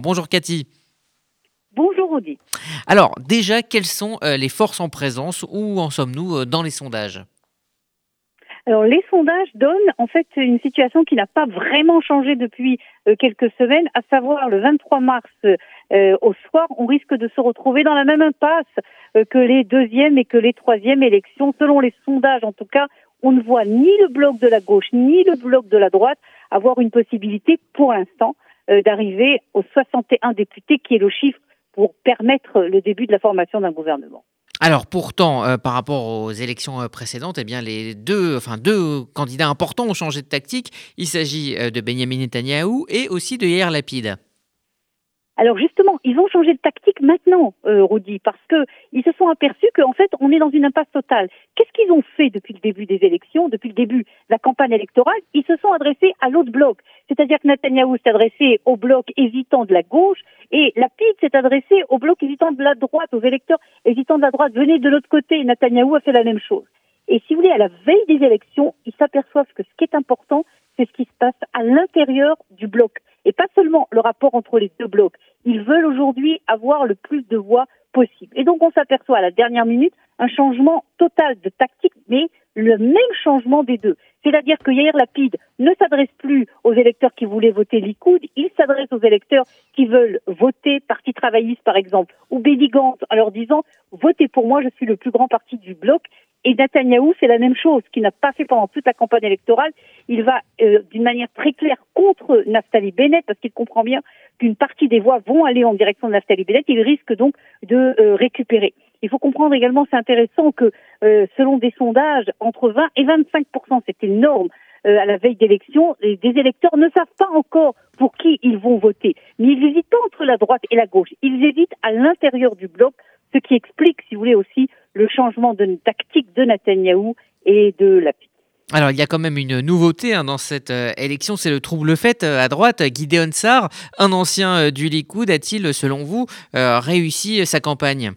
Bonjour Cathy. Bonjour Audi. Alors déjà, quelles sont euh, les forces en présence? Où en sommes-nous euh, dans les sondages? Alors les sondages donnent en fait une situation qui n'a pas vraiment changé depuis euh, quelques semaines, à savoir le 23 mars au soir, on risque de se retrouver dans la même impasse que les deuxièmes et que les troisièmes élections. Selon les sondages, en tout cas, on ne voit ni le bloc de la gauche ni le bloc de la droite avoir une possibilité pour l'instant d'arriver aux 61 députés, qui est le chiffre pour permettre le début de la formation d'un gouvernement. Alors pourtant, euh, par rapport aux élections euh, précédentes, eh bien les deux, enfin deux candidats importants ont changé de tactique. Il s'agit euh, de Benjamin Netanyahu et aussi de Yair Lapid. Alors justement, ils ont changé de tactique maintenant, euh, Rudy, parce que ils se sont aperçus qu'en fait, on est dans une impasse totale. Qu'est-ce qu'ils ont fait depuis le début des élections, depuis le début de la campagne électorale? Ils se sont adressés à l'autre bloc, c'est-à-dire que Netanyahou s'est adressé au bloc hésitant de la gauche et Lapid s'est adressé au bloc hésitant de la droite, aux électeurs hésitants de la droite. Venez de l'autre côté. Netanyahou a fait la même chose. Et si vous voulez, à la veille des élections, ils s'aperçoivent que ce qui est important, c'est ce qui se passe à l'intérieur du bloc et pas seulement le rapport entre les deux blocs. Ils veulent aujourd'hui avoir le plus de voix possible. Et donc on s'aperçoit à la dernière minute un changement total de tactique, mais le même changement des deux. C'est-à-dire que Yair Lapide ne s'adresse plus aux électeurs qui voulaient voter Likoud, il s'adresse aux électeurs qui veulent voter Parti travailliste, par exemple, ou Benny en leur disant votez pour moi, je suis le plus grand parti du bloc. Et Netanyahou, c'est la même chose, qu'il n'a pas fait pendant toute la campagne électorale. Il va euh, d'une manière très claire contre Naftali Bennett, parce qu'il comprend bien qu'une partie des voix vont aller en direction de Naftali Bennett. Il risque donc de euh, récupérer. Il faut comprendre également, c'est intéressant que euh, selon des sondages, entre 20 et 25% c'est énorme, à la veille d'élection, des électeurs ne savent pas encore pour qui ils vont voter. Mais ils hésitent pas entre la droite et la gauche. Ils hésitent à l'intérieur du bloc, ce qui explique, si vous voulez, aussi le changement de tactique de Netanyahou et de Lapid. Alors il y a quand même une nouveauté hein, dans cette euh, élection, c'est le trouble fait euh, à droite. Gideon Sar, un ancien euh, du Likoud, a-t-il, selon vous, réussi sa campagne?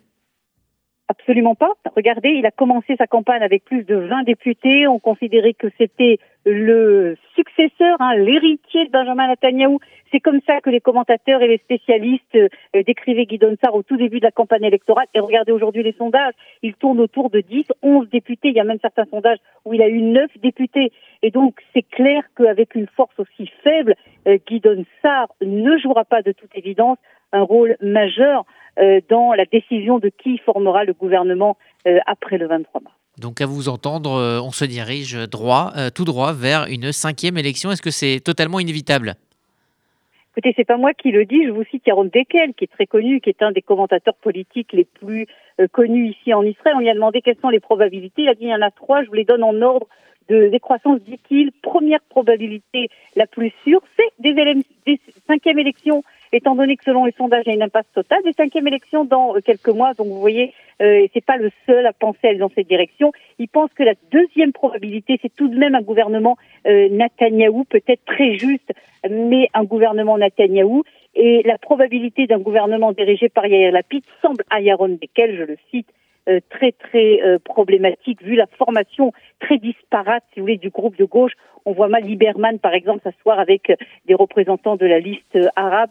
Absolument pas. Regardez, il a commencé sa campagne avec plus de 20 députés. On considérait que c'était le successeur, hein, l'héritier de Benjamin Netanyahu. C'est comme ça que les commentateurs et les spécialistes euh, décrivaient Guy Donsar au tout début de la campagne électorale. Et regardez aujourd'hui les sondages, il tourne autour de 10, 11 députés. Il y a même certains sondages où il a eu 9 députés. Et donc c'est clair qu'avec une force aussi faible, euh, Guy Donsar ne jouera pas de toute évidence un rôle majeur euh, dans la décision de qui formera le gouvernement euh, après le 23 mars. Donc à vous entendre, euh, on se dirige droit, tout droit vers une cinquième élection. Est-ce que c'est totalement inévitable? Écoutez, c'est pas moi qui le dis, je vous cite Yaron Dekel, qui est très connu, qui est un des commentateurs politiques les plus connus ici en Israël. On lui a demandé quelles sont les probabilités. Il a dit il y en a trois, je vous les donne en ordre de décroissance, dit-il. Première probabilité la plus sûre, c'est des, des cinquièmes élections étant donné que selon les sondages, il y a une impasse totale des cinquièmes élections dans euh, quelques mois. Donc vous voyez, euh, c'est pas le seul à penser dans cette direction. Il pense que la deuxième probabilité, c'est tout de même un gouvernement euh, peut-être très juste, mais un gouvernement Netanyahou. Et la probabilité d'un gouvernement dirigé par Yair Lapid semble à Yaron Bekel, je le cite, euh, très très euh, problématique vu la formation très disparate, si vous voulez, du groupe de gauche. On voit mal Lieberman, par exemple, s'asseoir avec des représentants de la liste arabe.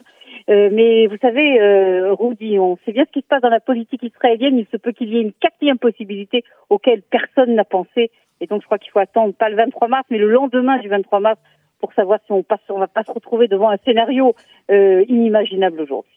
Euh, mais vous savez, euh, Rudy, on sait bien ce qui se passe dans la politique israélienne. Il se peut qu'il y ait une quatrième possibilité auquel personne n'a pensé. Et donc, je crois qu'il faut attendre pas le 23 mars, mais le lendemain du 23 mars pour savoir si on passe, on va pas se retrouver devant un scénario euh, inimaginable aujourd'hui.